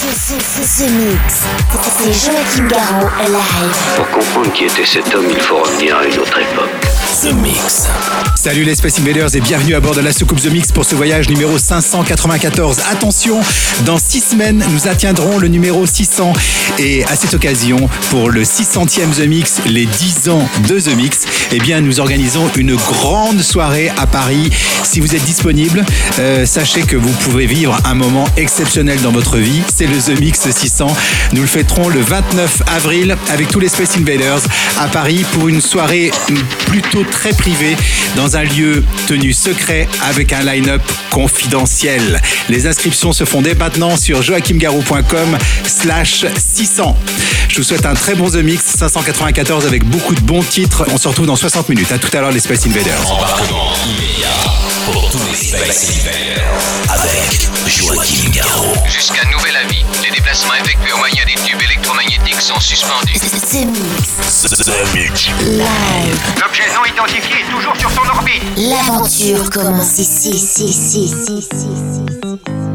The Mix. C'est Joachim Garraud live. Pour comprendre qui était cet homme, il faut revenir à une autre époque. The Mix. Salut les Space Invaders et bienvenue à bord de la soucoupe The Mix pour ce voyage numéro 594. Attention, dans six semaines, nous atteindrons le numéro 600 et à cette occasion, pour le 600e The Mix, les 10 ans de The Mix, eh bien nous organisons une grande soirée à Paris. Si vous êtes disponible, euh, sachez que vous pouvez vivre un moment exceptionnel dans votre vie. C'est le The Mix 600. Nous le fêterons le 29 avril avec tous les Space Invaders à Paris pour une soirée plutôt très privée dans un lieu tenu secret avec un line-up confidentiel. Les inscriptions se font dès maintenant sur joachimgarou.com slash 600. Je vous souhaite un très bon The Mix 594 avec beaucoup de bons titres. On se retrouve dans 60 minutes. À tout à l'heure les Space Invaders. Embarquement immédiat pour tous les Space Invaders avec Joachim Garraud. Jusqu'à nouvel avis, les déplacements effectués au moyen des tubes électromagnétiques sont suspendus. The Mix. The Mix. Live. L'objet non identifié est toujours sur son orbite. L'aventure commence ici, ici, ici, ici, ici, ici.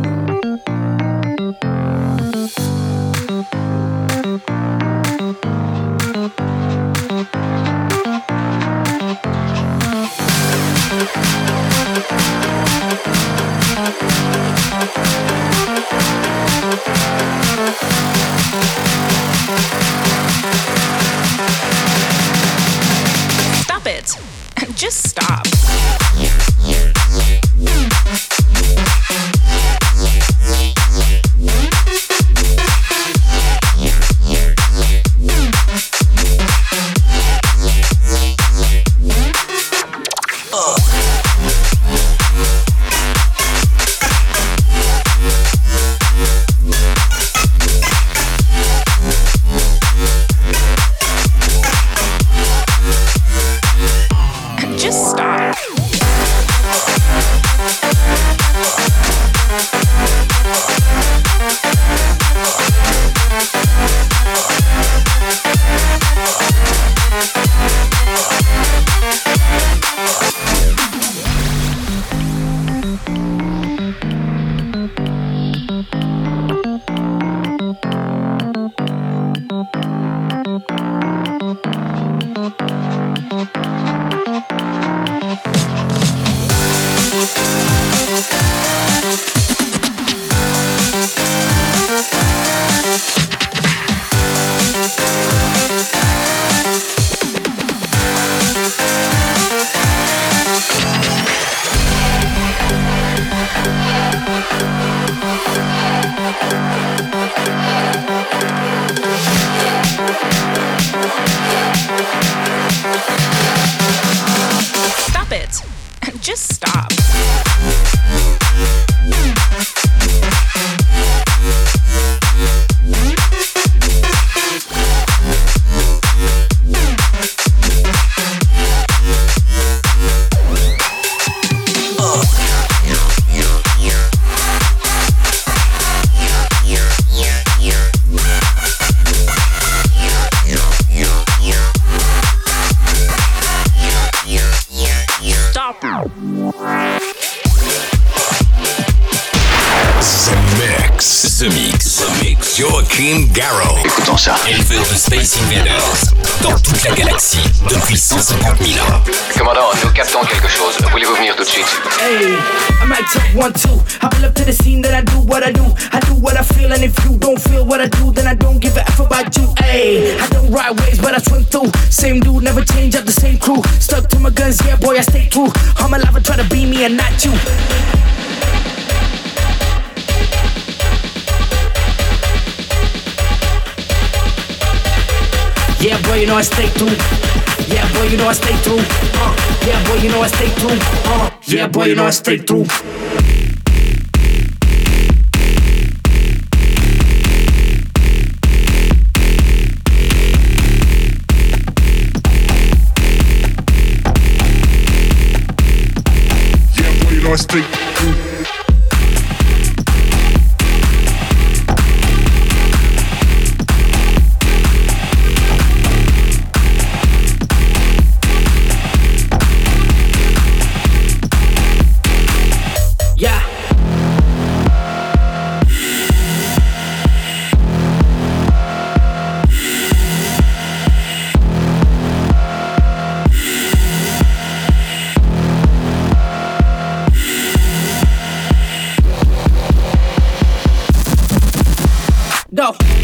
Captons quelque chose. Voulez-vous venir tout de suite Hey, I might take one, two. I pull up to the scene, then I do what I do. I do what I feel, and if you don't feel what I do, then I don't give a F about you. Hey, I don't ride waves, but I swim through. Same dude, never change up the same crew. Stuck to my guns, yeah, boy, I stay true. I'm alive, try to be me and not you. Yeah, boy, you know I stay true. Yeah, boy, you know I stay true. Uh, yeah, boy, you know I stay true. Uh, yeah, boy, you know I stay true. Yeah, boy, you know I stay. Go.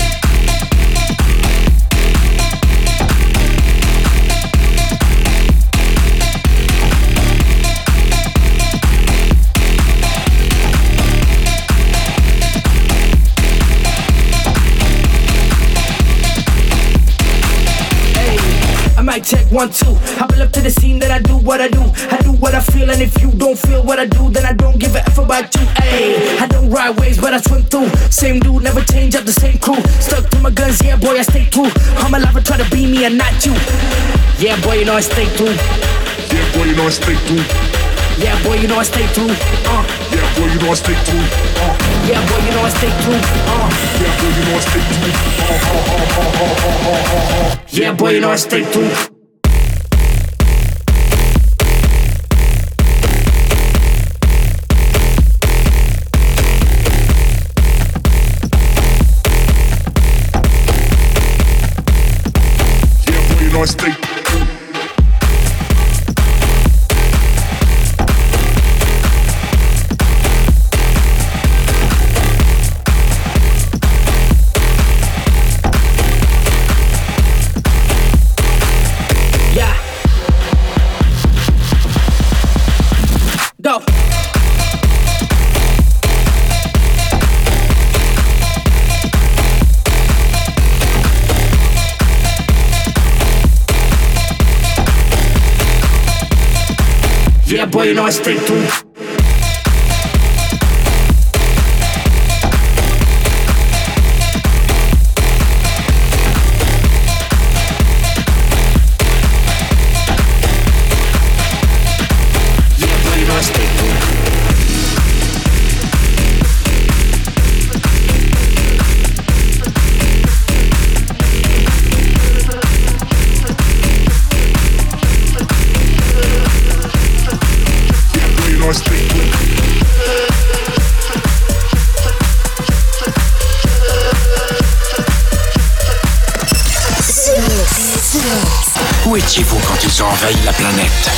One, two. I pull up to the scene, then I do what I do. I do what I feel, and if you don't feel what I do, then I don't give a F about you. Ayy, I don't ride waves, but I swim through. Same dude, never change up the same crew. Stuck to my guns, yeah, boy, I stay true. I'm alive, I try to be me and not you. Yeah, boy, you know I stay true. Yeah, boy, you know I stay through. Yeah, boy, you know I stay true. Uh, Yeah, boy, you know I stay through. Uh, yeah, boy, you know I stay true. Uh, yeah, boy, you know I stay through. Uh, uh, uh, uh, uh, uh, uh, uh. yeah, boy, you know I stay true. on state. Boy, you know I stay true. Envahi la planète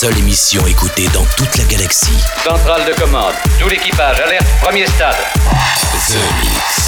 seule émission écoutée dans toute la galaxie. Centrale de commande, tout l'équipage, alerte, premier stade. The Mix.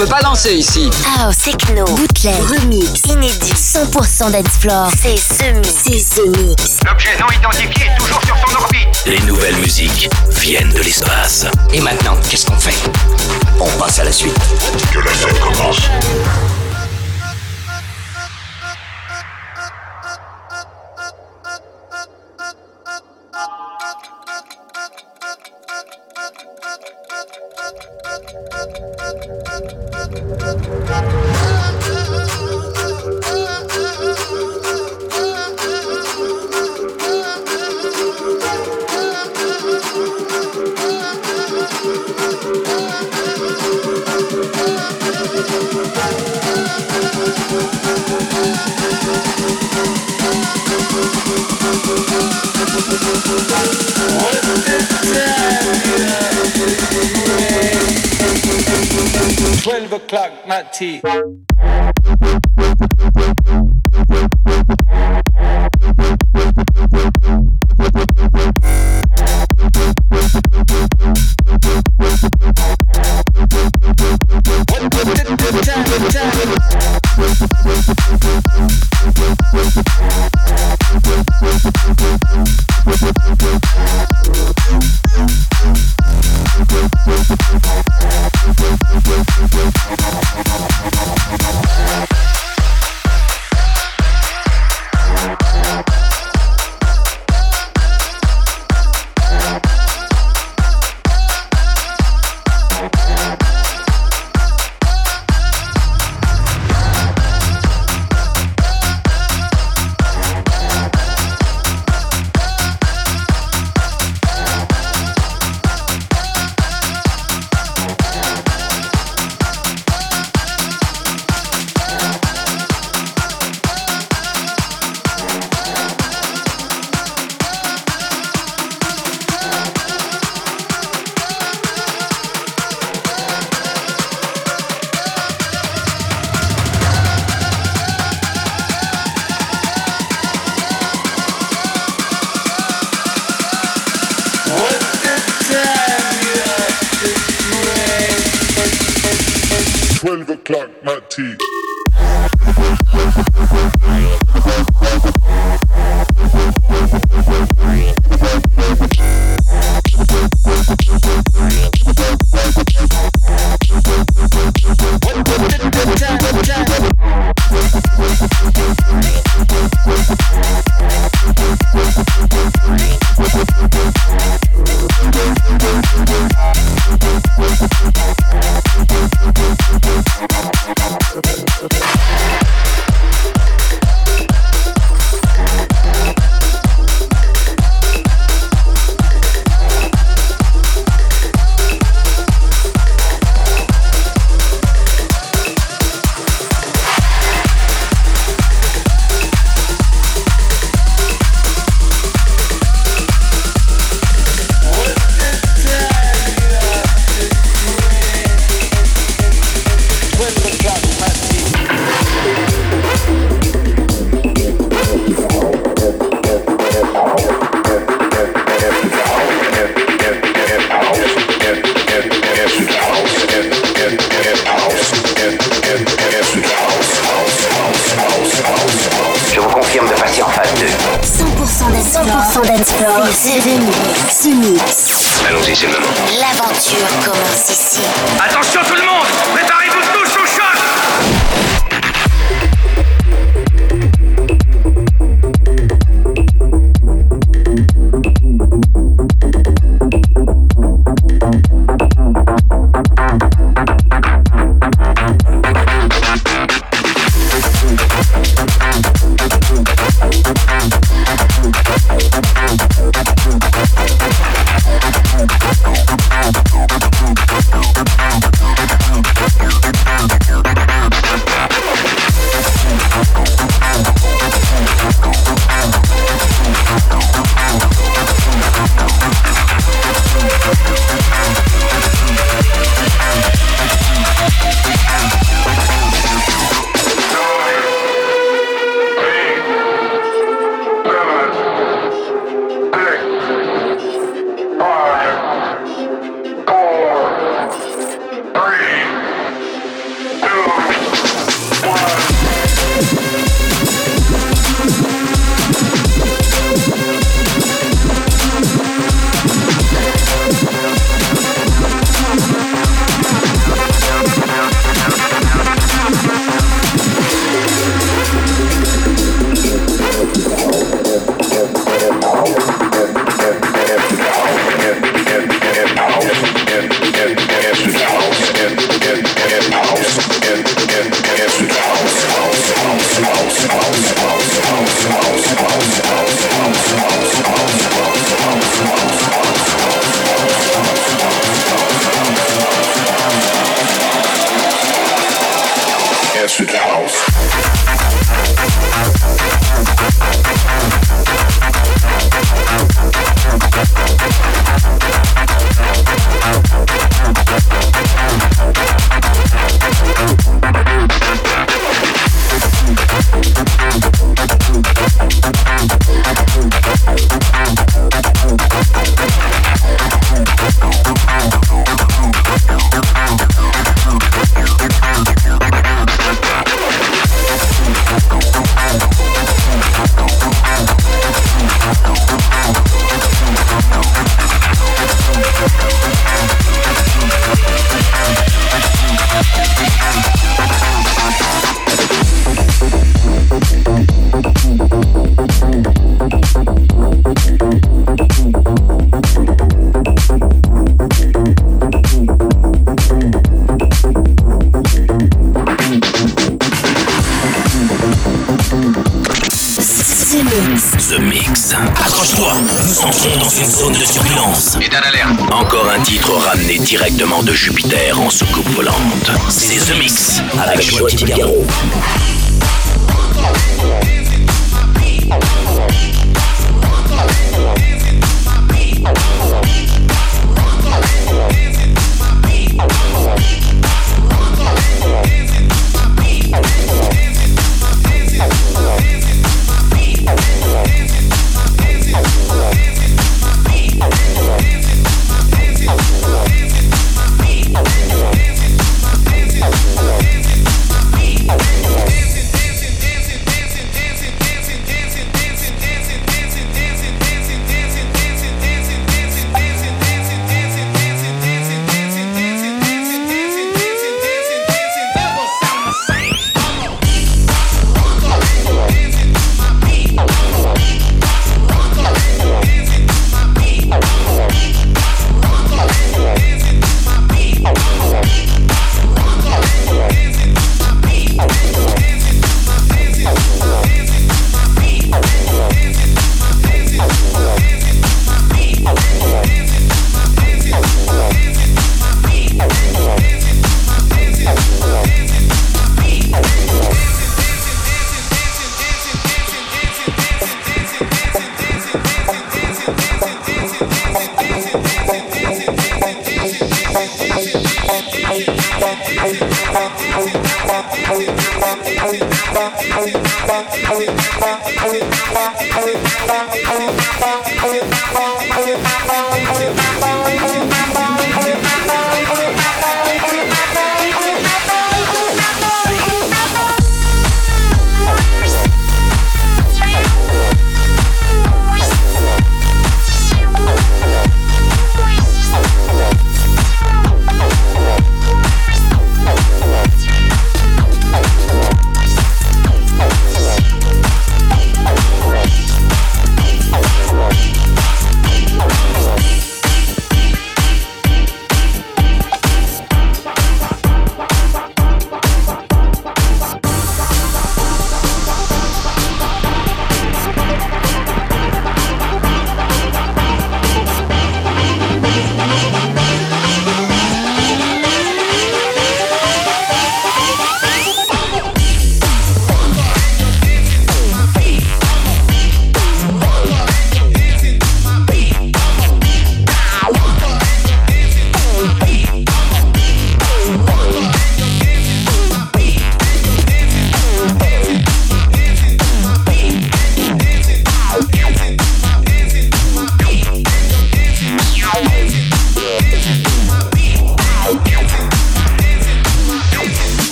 peut pas danser ici. House, techno, bootleg, remix, inédit, 100% dance floor. C'est ce mix. C'est ce mix. L'objet non identifié est toujours sur son orbite. Les nouvelles musiques viennent de l'espace. Et maintenant, qu'est-ce qu'on fait? On passe à la suite. Que la fête commence. T.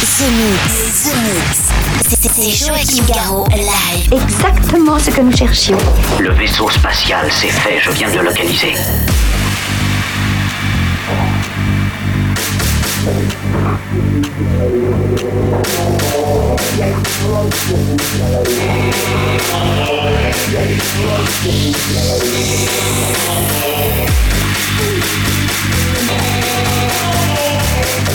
The Mix. The Mix. C'est Joachim Garraud live. Exactement ce que nous cherchions. Le vaisseau spatial, c'est fait, je viens de le localiser. Yeah.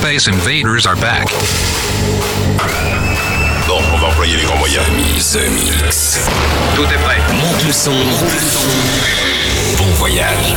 Space Invaders are back. Bon, on va employer les grands moyens. The Mix. Tout est prêt. Monte le son. Bon voyage.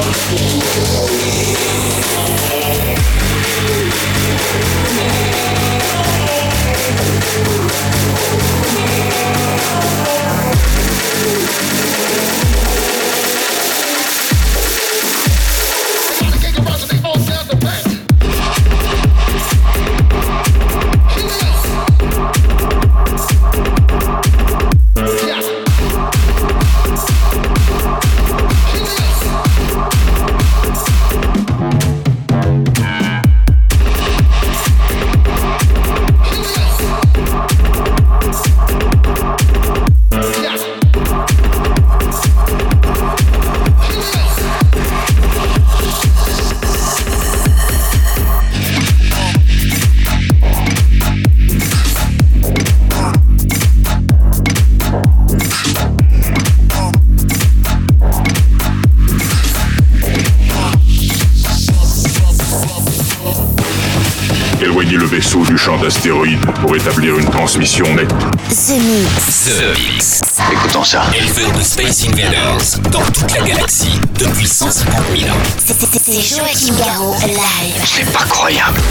Space Invaders dans toute la galaxie depuis 150 000 ans. C'est- Joachim Garraud, live. C'est pas croyable.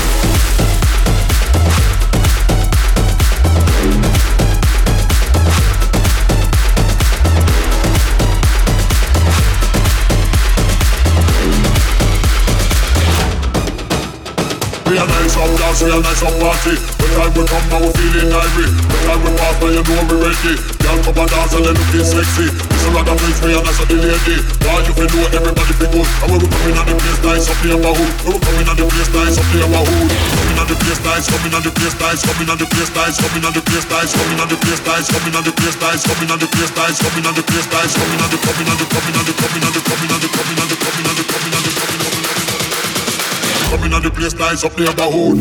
We a nice dance, we a nice up party. When time we come now, we feeling ivory. When time we pass, now you know we ready. Y'all come and dance and they looking sexy. This a lot of things we a nice up the lady. Why you feel know everybody feel good? And when we coming on the place nice up the upper hood. When we coming on the place nice up the upper hood. Coming on the place nice, coming on the place nice, coming on the place nice, coming on the place nice, coming on the place nice, coming on the place nice, coming on the place nice, coming on the place nice, coming on the coming on the coming on the coming on the coming on the coming on the coming on the coming on the coming on the Coming on the place nice up there, Bahood.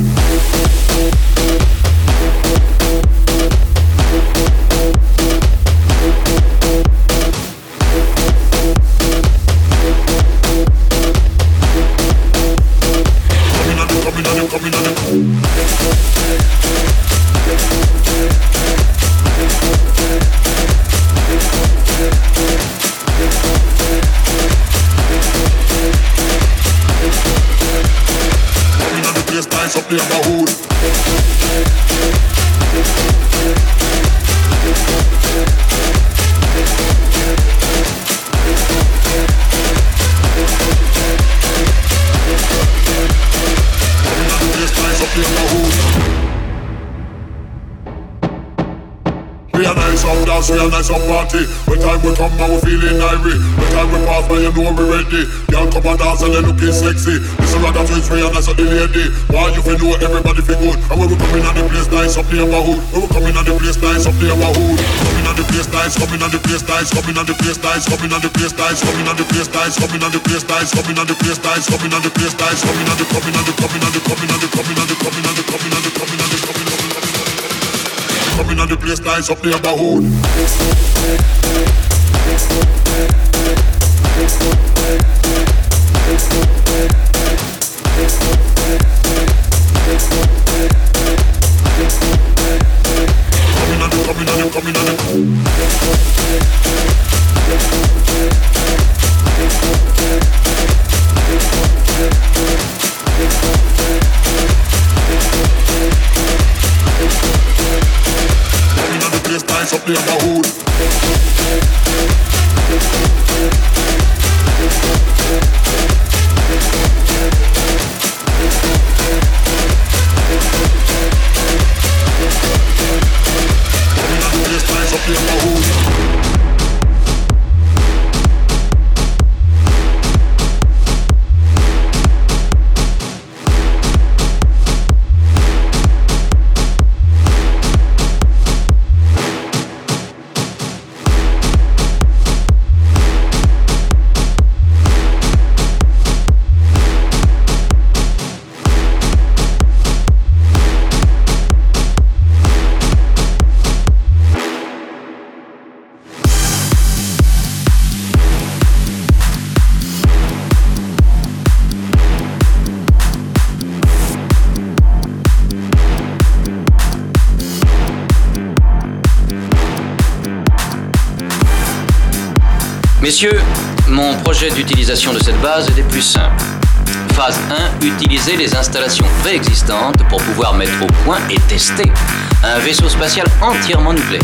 Out the lady. Why you feel know everybody feel good? And when we coming on the place nice up the upper hood. When we coming on the place nice up the upper hood. Coming on the place nice, coming on the place nice, coming on the place nice, coming on the place nice, coming on the place nice, coming on the place nice, coming on the place nice, coming on the place nice, coming on the coming on the coming on the coming on the coming on the coming on the coming on the coming on the coming on the Coming on the place nice up there, Bahood. Projet d'utilisation de cette base est des plus simples. Phase 1, utiliser les installations préexistantes pour pouvoir mettre au point et tester un vaisseau spatial entièrement nucléaire.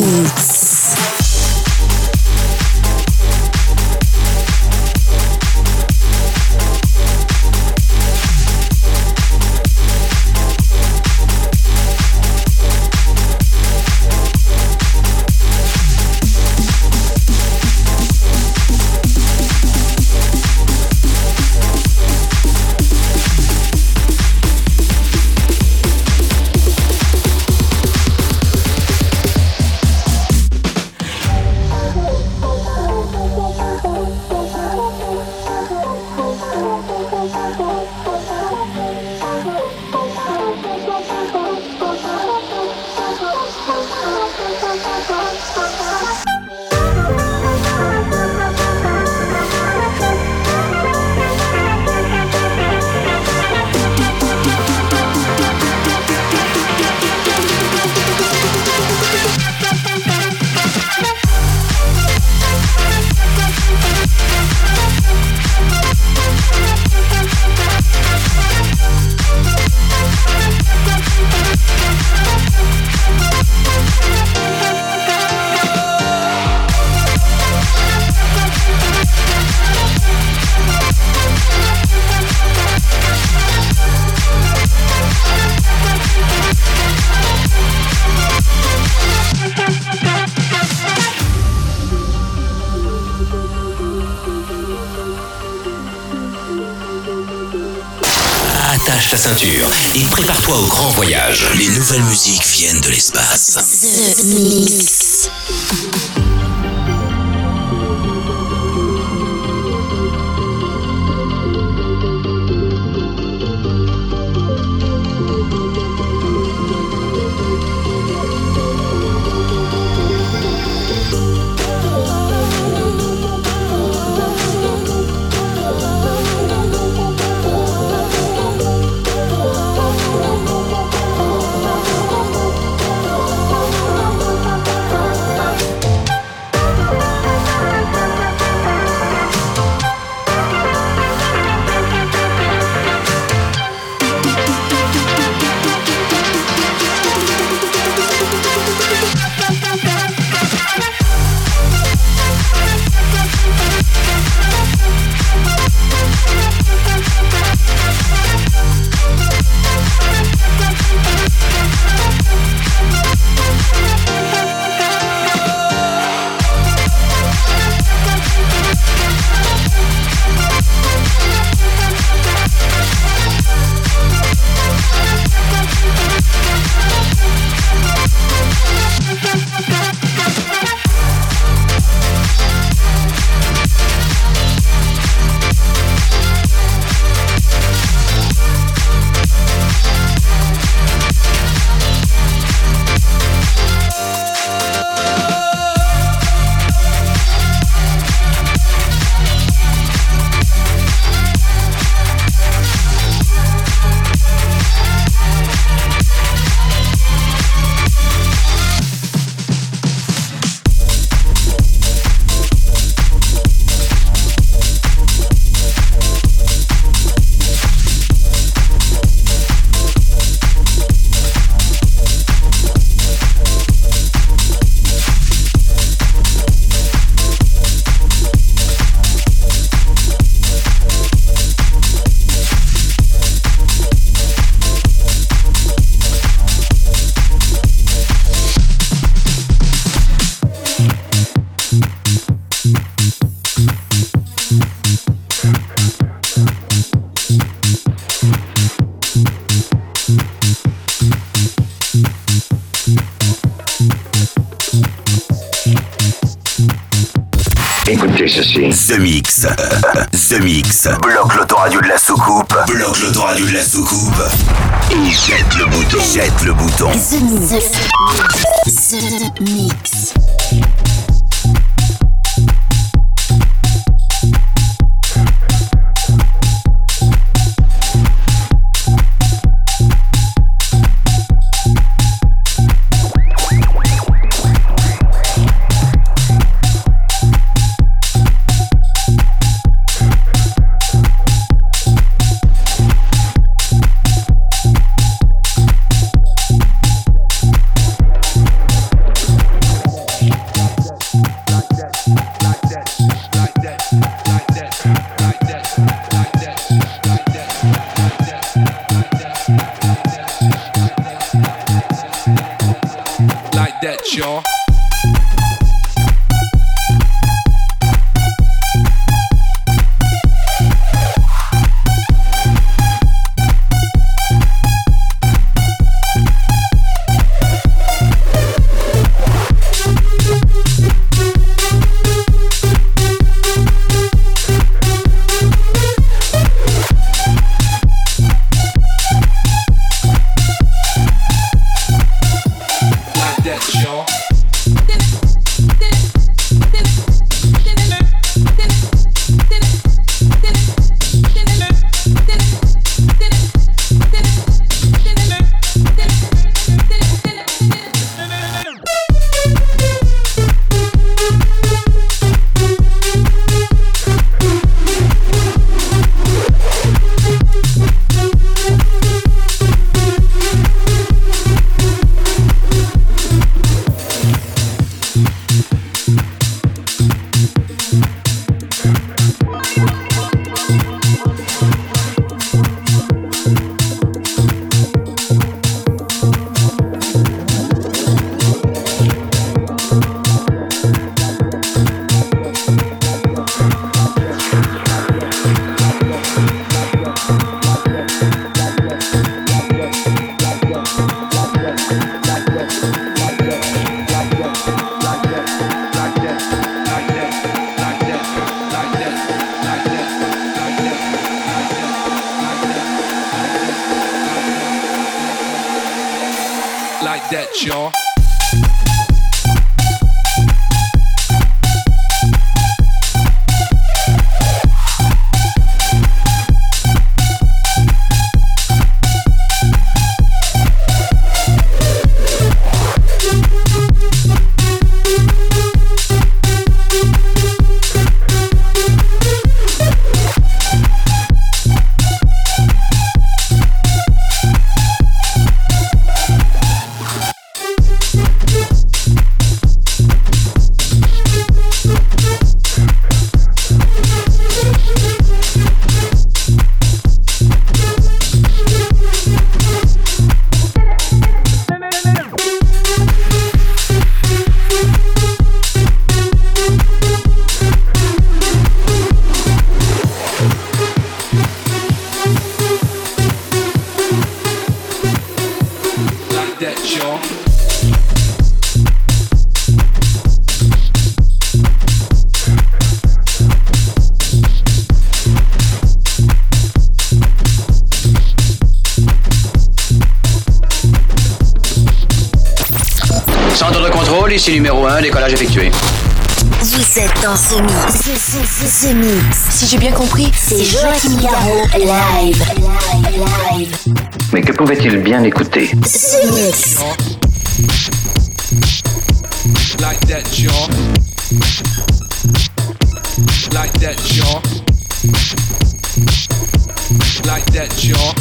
au grand voyage. Les nouvelles musiques viennent de l'espace. Música bien écouter. Like that jaw. Like that jaw. Like that jaw.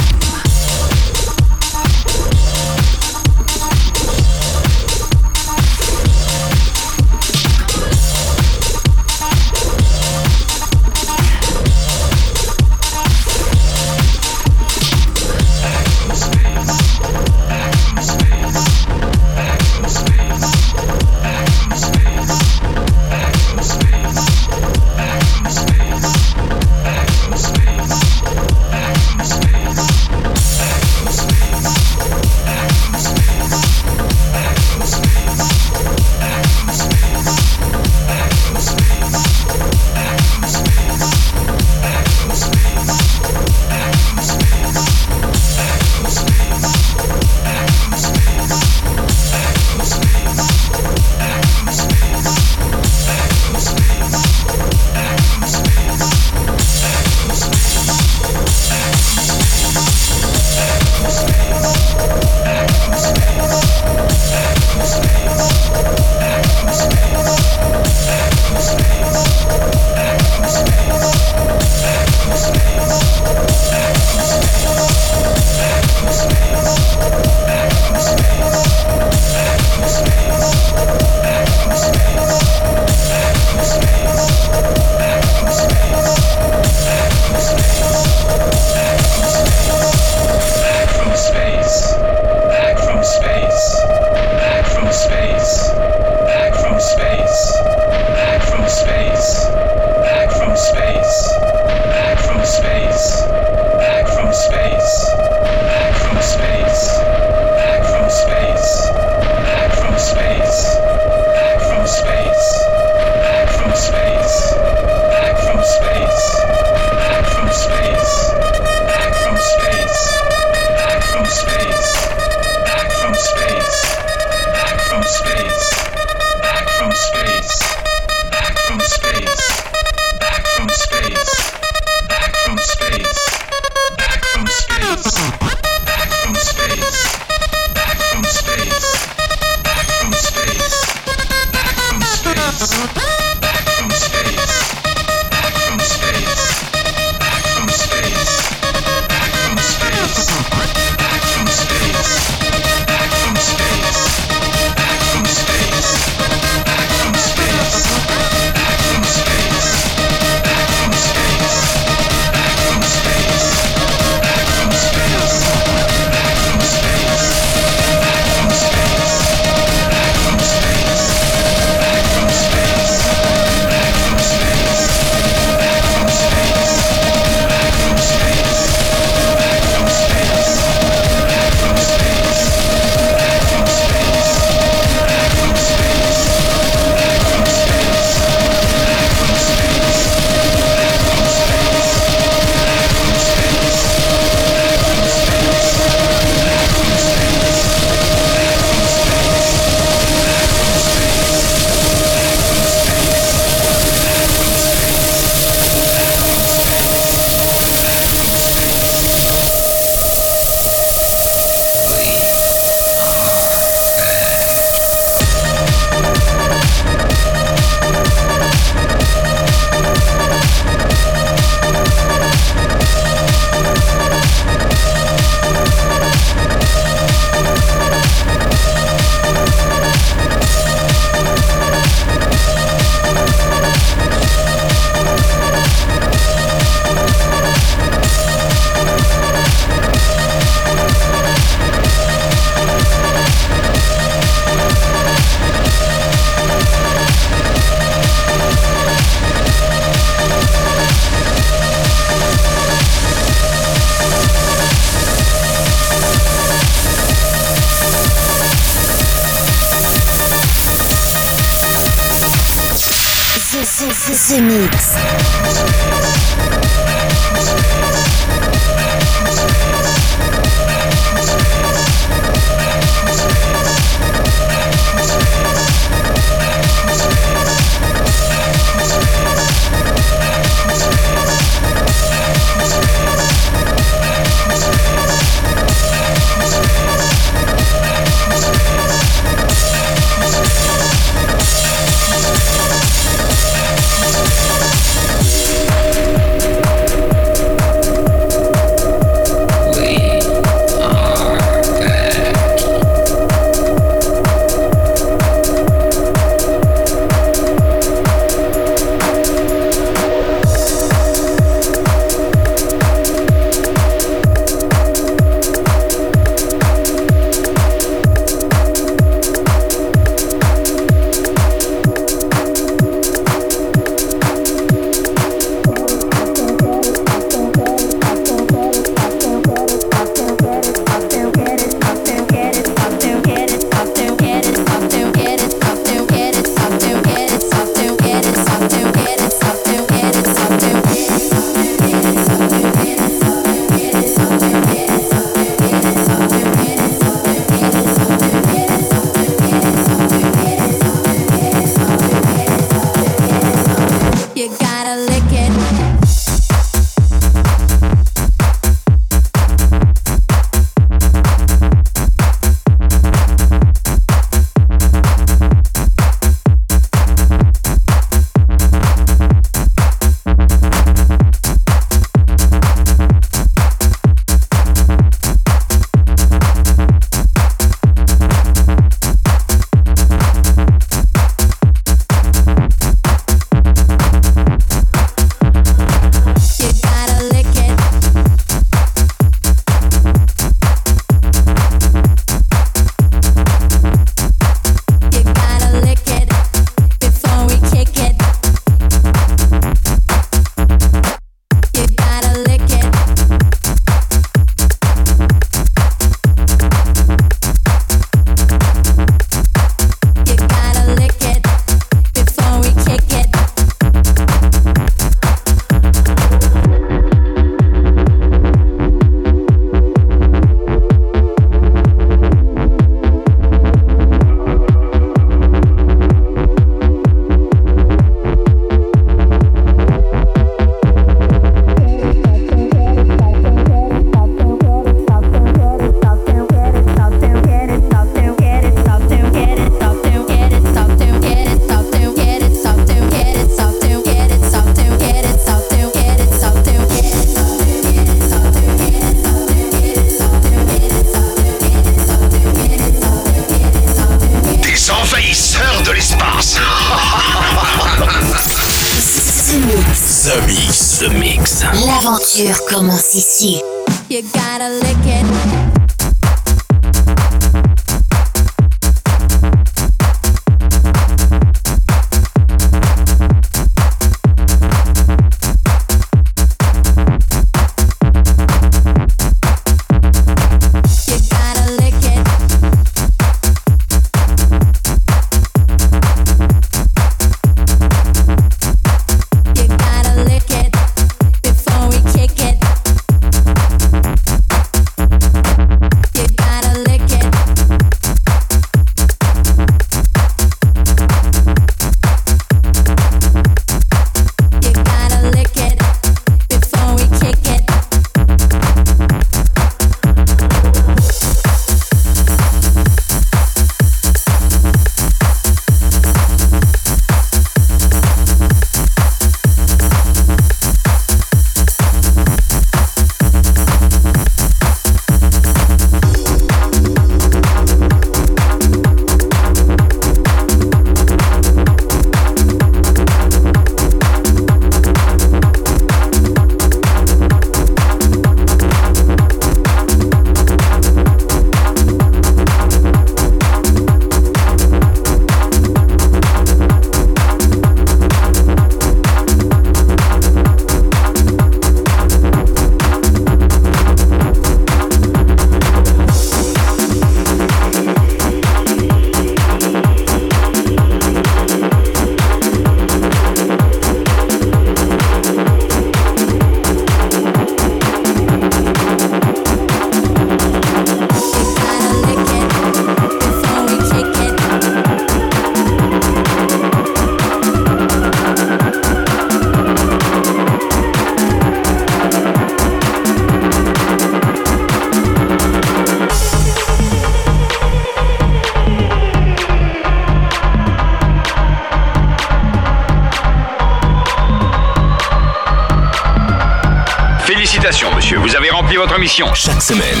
Chaque semaine,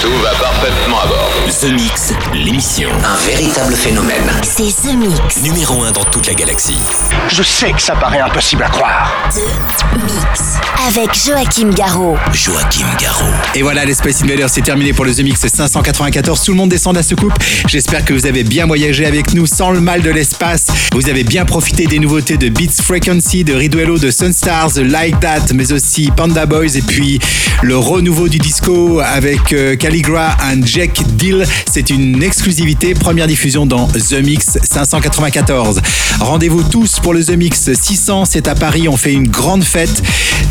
Tout va parfaitement à bord. Un véritable phénomène. C'est The Mix. Numéro 1 dans toute la galaxie. Je sais que ça paraît impossible à croire. The Mix. Avec Joachim Garraud. Joachim Garraud. Et voilà, les Space Invaders, c'est terminé pour le The Mix 594. Tout le monde descend de la soucoupe. J'espère que vous avez bien voyagé avec nous sans le mal de l'espace. Vous avez bien profité des nouveautés de Beats Frequency, de Riduello, de Sunstars, de Like That, mais aussi Panda Boys et puis le renouveau du disco avec euh, Calligra and Jack Dill. C'est une exclusivité, première diffusion dans The Mix 594. Rendez-vous tous pour le The Mix 600. C'est à Paris, on fait une grande fête.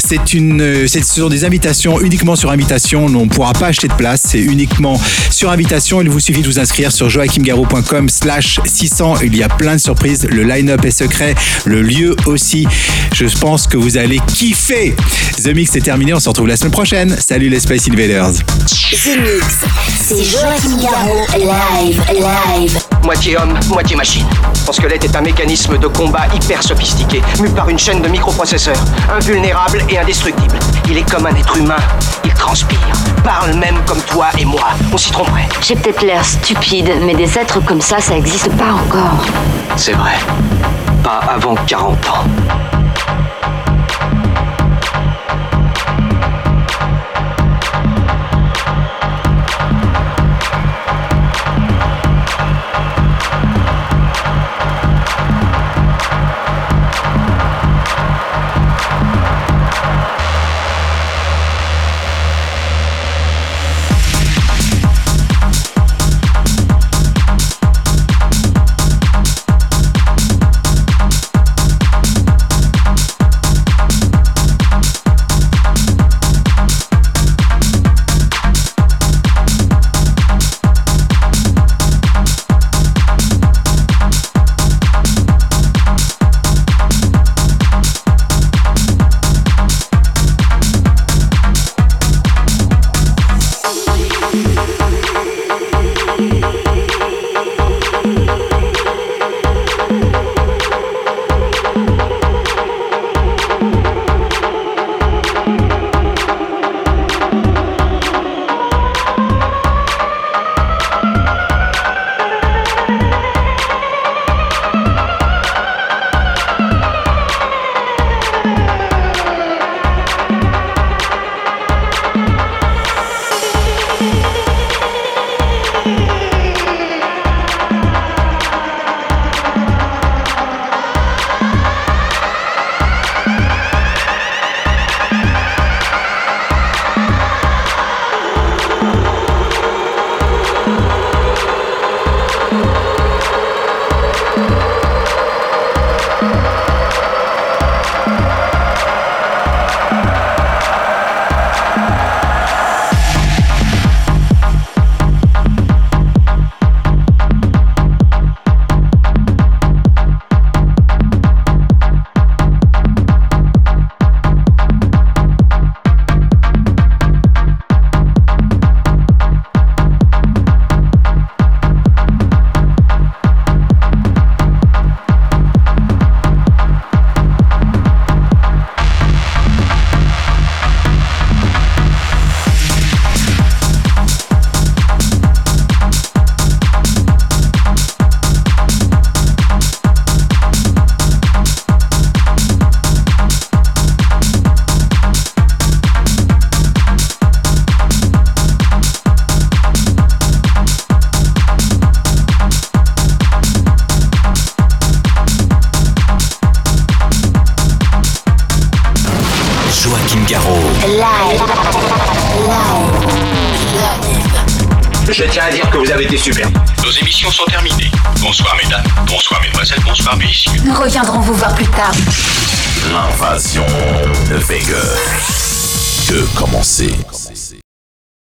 C'est une, euh, ce sont des invitations uniquement sur invitation. On ne pourra pas acheter de place. C'est uniquement sur invitation. Il vous suffit de vous inscrire sur joachimgarraud.com slash 600. Il y a plein de surprises. Le line-up est secret. Le lieu aussi. Je pense que vous allez kiffer. The Mix est terminé. On se retrouve la semaine prochaine. Salut les Space Invaders. The Mix. C'est Joachim Garraud. Live. Live. Moitié homme, moitié machine. Son squelette est un mécanisme de combat hyper sophistiqué, mu par une chaîne de microprocesseurs, invulnérable et indestructible. Il est comme un être humain. Il transpire, parle même comme toi et moi. On s'y tromperait. J'ai peut-être l'air stupide, mais des êtres comme ça, ça n'existe pas encore. C'est vrai. Pas avant 40 ans.